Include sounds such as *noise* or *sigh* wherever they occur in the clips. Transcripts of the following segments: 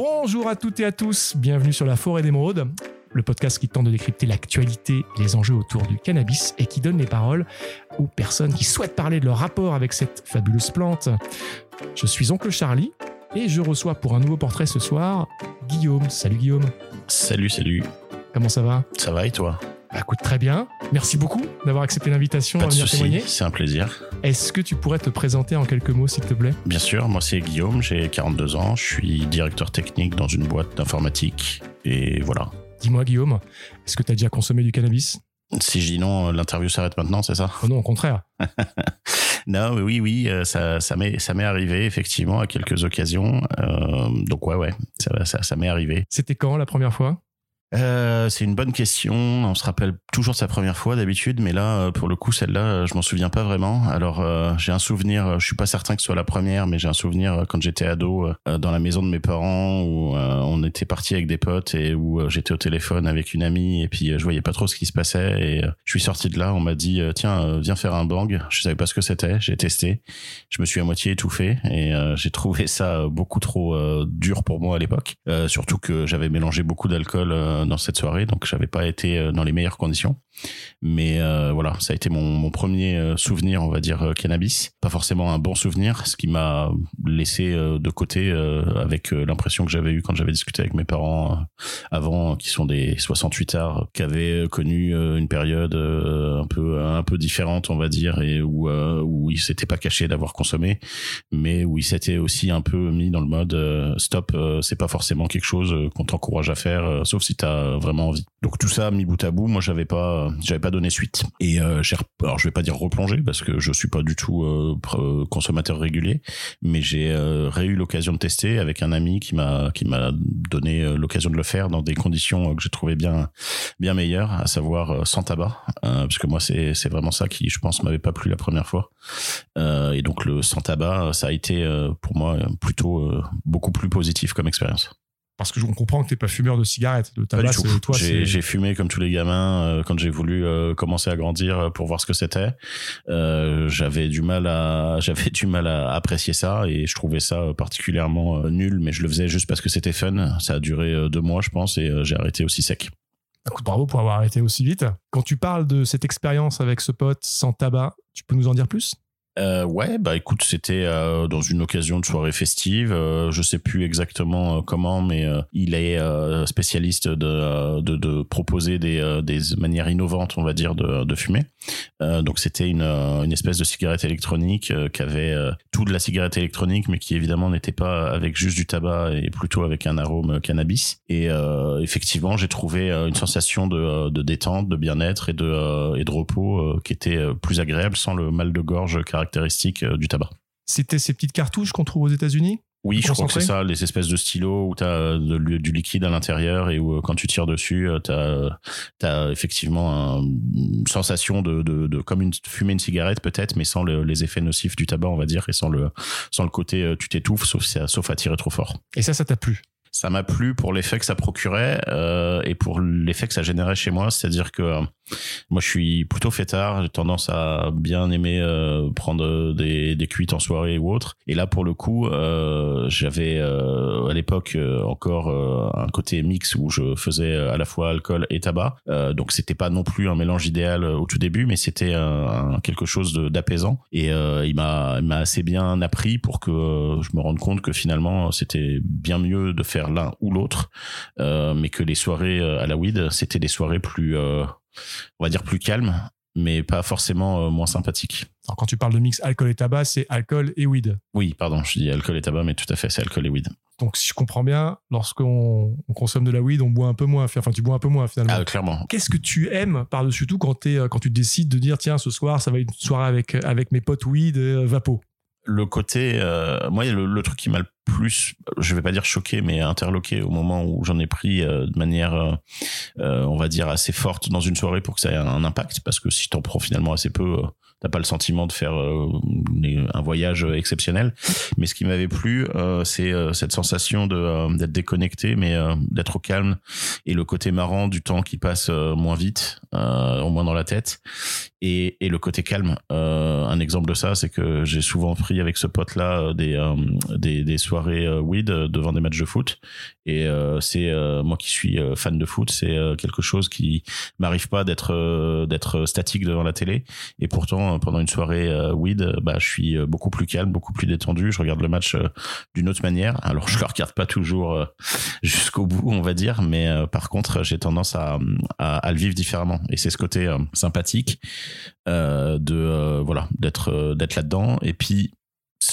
Bonjour à toutes et à tous, bienvenue sur la forêt d'émeraude, le podcast qui tente de décrypter l'actualité et les enjeux autour du cannabis et qui donne les paroles aux personnes qui souhaitent parler de leur rapport avec cette fabuleuse plante. Je suis Oncle Charlie et je reçois pour un nouveau portrait ce soir Guillaume. Salut Guillaume. Salut, salut. Comment ça va? Ça va et toi? Bah, écoute, très bien. Merci beaucoup d'avoir accepté l'invitation à venir témoigner. C'est un plaisir. Est-ce que tu pourrais te présenter en quelques mots, s'il te plaît? Bien sûr, moi c'est Guillaume, j'ai 42 ans, je suis directeur technique dans une boîte d'informatique et voilà. Dis-moi, Guillaume, est-ce que tu as déjà consommé du cannabis? Si je dis non, l'interview s'arrête maintenant, c'est ça? Oh Non, au contraire. *laughs* non, mais oui, oui, euh, ça, ça m'est, ça m'est arrivé effectivement à quelques occasions. Euh, donc ouais, ouais, ça, ça, ça m'est arrivé. C'était quand la première fois? Euh, c'est une bonne question. On se rappelle toujours sa première fois d'habitude, mais là, euh, pour le coup, celle-là, euh, je m'en souviens pas vraiment. Alors, euh, j'ai un souvenir. Je suis pas certain que ce soit la première, mais j'ai un souvenir quand j'étais ado dans la maison de mes parents où on était parti avec des potes et où j'étais au téléphone avec une amie et puis je voyais pas trop ce qui se passait et je suis sorti de là. On m'a dit tiens, viens faire un bang. Je savais pas ce que c'était. J'ai testé. Je me suis à moitié étouffé et j'ai trouvé ça beaucoup trop dur pour moi à l'époque. surtout que j'avais mélangé beaucoup d'alcool dans cette soirée, donc j'avais pas été euh, dans les meilleures conditions. Mais euh, voilà, ça a été mon, premier euh, souvenir, on va dire cannabis. Pas forcément un bon souvenir, ce qui m'a laissé de côté avec l'impression que j'avais eu quand j'avais discuté avec mes parents avant, qui sont des 68 arts, qui avaient connu une période un peu un peu différente, on va dire, et où où ils s'étaient pas cachés d'avoir consommé, mais où ils s'étaient aussi un peu mis dans le mode stop, c'est pas forcément quelque chose qu'on t'encourage à faire, sauf si t'as vraiment envie. Donc tout ça mis bout à bout, moi j'avais pas j'avais pas donné suite. Et euh, alors je vais pas dire replonger parce que je suis pas du tout euh, consommateur régulier, mais j'ai euh, eu l'occasion de tester avec un ami qui m'a qui m'a donné euh, l'occasion de le faire dans des conditions que j'ai trouvé bien bien meilleures, à savoir sans tabac, parce que moi c'est c'est vraiment ça qui je pense m'avait pas plu la première fois. et donc le sans tabac, ça a été pour moi plutôt beaucoup plus positif comme expérience parce que je comprends que t'es pas fumeur de cigarettes, de tabac. Toi, j'ai fumé comme tous les gamins euh, quand j'ai voulu euh, commencer à grandir euh, pour voir ce que c'était. j'avais du mal à, *laughs* j'avais du mal à apprécier ça et je trouvais ça particulièrement nul, mais je le faisais juste parce que c'était fun. Ça a duré deux mois, je pense, et j'ai arrêté aussi sec. Écoute, bravo pour avoir arrêté aussi vite. Quand tu parles de cette expérience avec ce pote sans tabac, tu peux nous en dire plus? Euh, ouais, bah écoute, c'était euh, dans une occasion de soirée festive. Euh, je sais plus exactement euh, comment, mais euh, il est spécialiste de, de, de, proposer des, des manières innovantes, on va dire, de, de fumer. donc c'était une, une espèce de cigarette électronique qui avait tout de la cigarette électronique, mais qui évidemment n'était pas avec juste du tabac et plutôt avec un arôme cannabis. Et effectivement, j'ai trouvé une sensation de, de détente, de bien-être et de, et de repos qui était plus agréable sans le mal de gorge caractéristique caractéristiques euh, du tabac. C'était ces petites cartouches qu'on trouve aux États-Unis? Oui, je crois que c'est ça, les espèces de stylos où tu as euh, du liquide à l'intérieur et où euh, quand tu tires dessus, tu as, effectivement une sensation de, de, comme une, fumer une cigarette peut-être, mais sans les effets nocifs du tabac, on va dire, et sans le, sans le côté tu t'étouffes, sauf, sauf à tirer trop fort. Et ça, ça t'a plu? Ça m'a plu pour l'effet que ça procurait euh, et pour l'effet que ça générait chez moi. C'est-à-dire que euh, moi, je suis plutôt fêtard. J'ai tendance à bien aimer euh, prendre des, des cuites en soirée ou autre. Et là, pour le coup, euh, j'avais à l'époque encore un côté mix où je faisais à la fois alcool et tabac. donc, c'était pas non plus un mélange idéal au tout début, mais c'était quelque chose d'apaisant. Et il m'a assez bien appris pour que je me rende compte que finalement, c'était bien mieux de faire l'un ou l'autre, euh, mais que les soirées euh, à la weed, c'était des soirées plus, euh, on va dire plus calmes, mais pas forcément moins sympathiques. Alors quand tu parles de mix alcool et tabac, c'est alcool et weed. Oui, pardon, je dis alcool et tabac, mais tout à fait, c'est alcool et weed. Donc si je comprends bien, lorsqu'on consomme de la weed, on boit un peu moins. Enfin, tu bois un peu moins finalement. Ah, clairement. Qu'est-ce que tu aimes par-dessus tout quand, es, quand tu décides de dire tiens, ce soir, ça va être une soirée avec, avec mes potes weed et vapo? Le côté, euh, moi, le, le, truc qui m'a le plus, je vais pas dire choqué, mais interloqué au moment où j'en ai pris euh, de manière, euh, euh, on va dire, assez forte dans une soirée pour que ça ait un impact, parce que si t'en prends finalement assez peu, t'as pas le sentiment de faire un voyage exceptionnel. Mais ce qui m'avait plu, c'est cette sensation de d'être déconnecté, mais d'être au calme et le côté marrant du temps qui passe moins vite, au moins dans la tête, et, et le côté calme. un exemple de ça, c'est que j'ai souvent pris avec ce pote-là des, des, des soirées weed devant des matchs de foot, et c'est moi qui suis fan de foot, c'est quelque chose qui m'arrive pas d'être d'être statique devant la télé. Et pourtant, pendant une soirée weed, bah, je suis beaucoup plus calme, beaucoup plus détendu. Je regarde le match d'une autre manière. Alors, je le regarde pas toujours *laughs* jusqu'au bout, on va dire, mais par contre, j'ai tendance à, à, le vivre différemment. Et c'est ce côté sympathique de voilà d'être d'être là-dedans. Et puis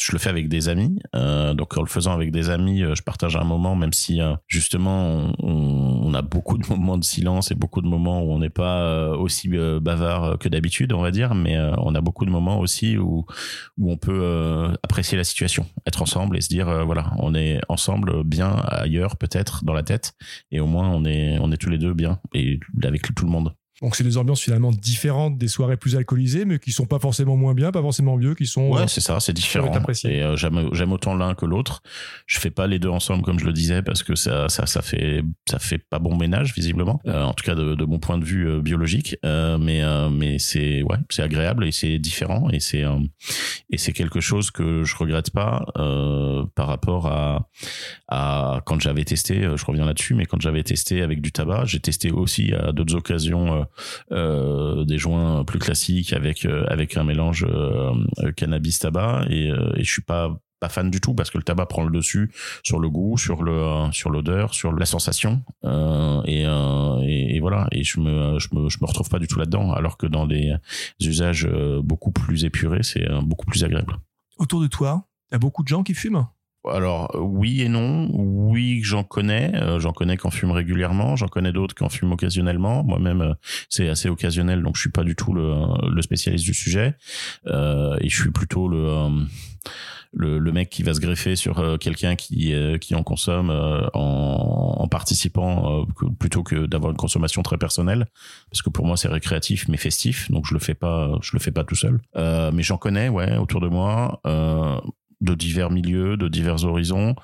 je le fais avec des amis. Euh, donc en le faisant avec des amis, euh, je partage un moment, même si euh, justement on, a beaucoup de moments de silence et beaucoup de moments où on n'est pas euh, aussi bavard que d'habitude, on va dire, mais on a beaucoup de moments aussi où où on peut apprécier la situation, être ensemble et se dire voilà, on est ensemble bien ailleurs peut-être dans la tête et au moins on est on est tous les deux bien et avec tout le monde. Donc c'est des ambiances finalement différentes des soirées plus alcoolisées, mais qui sont pas forcément moins bien, pas forcément mieux, qui sont. Ouais, euh, c'est ça, c'est différent. Et euh, j'aime j'aime autant l'un que l'autre. Je fais pas les deux ensemble comme je le disais parce que ça ça ça fait ça fait pas bon ménage visiblement. Euh, en tout cas de, de mon point de vue biologique, mais mais c'est ouais c'est agréable et c'est différent et c'est et c'est quelque chose que je regrette pas par rapport à à quand j'avais testé. Je reviens là-dessus, mais quand j'avais testé avec du tabac, j'ai testé aussi à d'autres occasions des joints plus classiques avec euh, avec un mélange euh, cannabis tabac. Et, et je suis pas pas fan du tout parce que le tabac prend le dessus sur le goût, sur le sur l'odeur, sur la sensation. Euh, et, euh, et, et, voilà. Et je me je me je me retrouve pas du tout là-dedans. Alors que dans des usages beaucoup plus épurés c'est beaucoup plus agréable. Autour de toi, il y a beaucoup de gens qui fument? Alors oui et non. Oui, j'en connais. Euh, j'en connais qui en fument régulièrement. J'en connais d'autres qui en fument occasionnellement. Moi-même, euh, c'est assez occasionnel, donc je suis pas du tout le, spécialiste du sujet. Euh, et je suis plutôt le, mec qui va se greffer sur quelqu'un qui en consomme en, en participant plutôt que d'avoir une consommation très personnelle. Parce que pour moi, c'est récréatif mais festif, donc je le fais pas, je le fais pas tout seul. mais j'en connais, ouais, autour de moi de divers milieux, de divers horizons.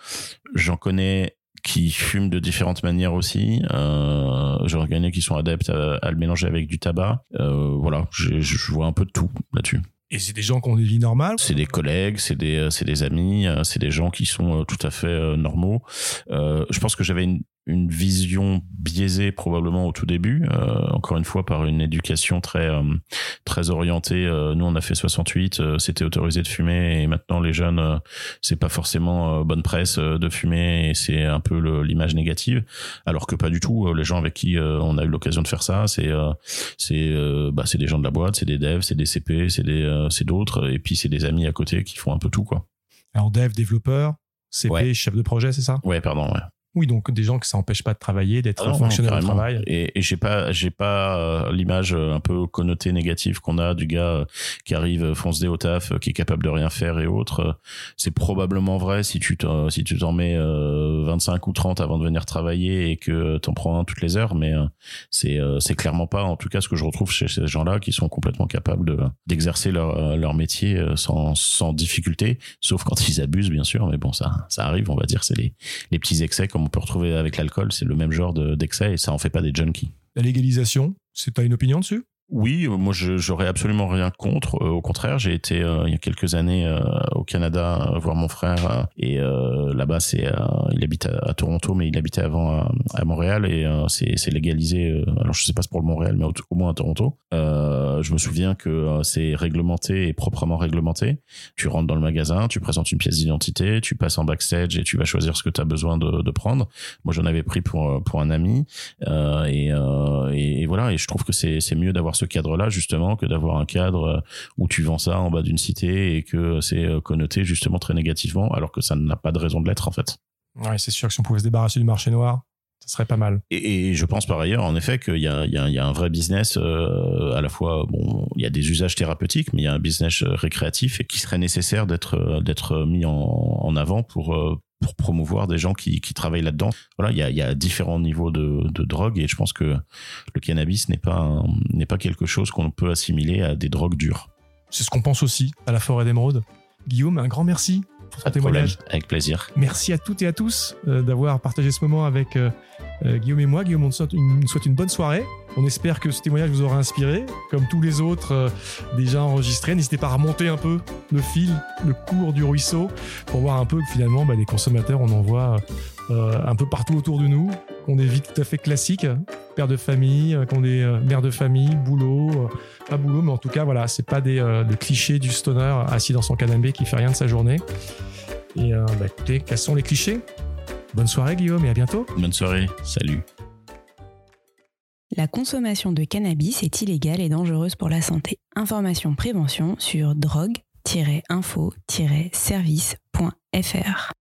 J'en connais qui fument de différentes manières aussi. Euh, J'en connais qui sont adeptes à, le mélanger avec du tabac. Euh, voilà, je vois un peu de tout là-dessus. Et c'est des gens qui ont des vies normales C'est des collègues, c'est des, c'est des amis, euh, c'est des gens qui sont euh, tout à fait euh, normaux. Euh, je pense que j'avais une, une vision biaisée probablement au tout début, euh, encore une fois par une éducation très euh, très orientée. Euh, nous on a fait 68, c'était autorisé de fumer et maintenant les jeunes c'est pas forcément bonne presse de fumer et c'est un peu l'image négative. Alors que pas du tout. Les gens avec qui on a eu l'occasion de faire ça, c'est c'est bah c'est des gens de la boîte, c'est des devs, c'est des CP, c'est des c'est d'autres et puis c'est des amis à côté qui font un peu tout quoi. Alors dev, développeur, CP, chef de projet, c'est ça? Ouais, pardon, ouais. Oui, donc des gens que ça empêche pas de travailler, d'être ah fonctionnaire de travail. Et, et j'ai pas, j'ai pas euh, l'image euh, un peu connotée négative qu'on a du gars euh, qui arrive fonce des au taf, qui est capable de rien faire et autres. C'est probablement vrai si tu t'en, si tu t'en mets 25 ou 30 avant de venir travailler et que t'en prends un toutes les heures, mais c'est c'est clairement pas, en tout cas, ce que je retrouve chez ces gens-là qui sont complètement capables de d'exercer leur leur métier sans sans difficulté, sauf quand ils abusent bien sûr, mais bon ça ça arrive, on va dire, c'est les les petits excès on peut retrouver avec l'alcool, c'est le même genre d'excès et ça en fait pas des junkies. La légalisation, c'est as une opinion dessus? Oui, moi j'aurais absolument rien contre. Euh, au contraire, j'ai été euh, il y a quelques années euh, au Canada voir mon frère et là-bas c'est il habite à, Toronto, mais il habitait avant à, Montréal et c'est légalisé. alors je sais pas pour le Montréal, mais au, moins à Toronto. Je me souviens que c'est réglementé et proprement réglementé. Tu rentres dans le magasin, tu présentes une pièce d'identité, tu passes en backstage et tu vas choisir ce que tu as besoin de, prendre. Moi j'en avais pris pour pour un ami et, et, voilà et je trouve que c'est mieux d'avoir ce cadre-là justement que d'avoir un cadre euh, où tu vends ça en bas d'une cité et que c'est euh, connoté justement très négativement alors que ça n'a pas de raison de l'être en fait. Ouais, c'est sûr que si on pouvait se débarrasser du marché noir, ça serait pas mal. Et, je pense par ailleurs, en effet, qu'il y a, y, y un vrai business euh, à la fois. Bon, il y a des usages thérapeutiques, mais il y a un business récréatif et qui serait nécessaire d'être d'être mis en, en avant pour pour promouvoir des gens qui, qui travaillent là-dedans. Voilà, il y a, y a différents niveaux de, de drogue et je pense que le cannabis n'est pas n'est pas quelque chose qu'on peut assimiler à des drogues dures. C'est ce qu'on pense aussi à la forêt d'émeraude. Guillaume, un grand merci pour ton témoignage. avec plaisir. Merci à toutes et à tous euh, d'avoir partagé ce moment avec euh, euh, Guillaume et moi. Guillaume, on te souhaite une, bonne soirée. On espère que ce témoignage vous aura inspiré, comme tous les autres déjà enregistrés. N'hésitez pas à remonter un peu le fil, le cours du ruisseau, pour voir un peu que finalement, bah, les consommateurs, on en voit un peu partout autour de nous, qu'on des vies tout à fait classiques, père de famille, qu'on est mère de famille, boulot, pas boulot, mais en tout cas, voilà, c'est pas des, clichés du stoner assis dans son canapé qui fait rien de sa journée. Et euh, bah, écoutez, quels sont les clichés? Bonne soirée Guillaume et à bientôt. Bonne soirée, salut. La consommation de cannabis est illégale et dangereuse pour la santé. Information prévention sur drogue-info-service.fr.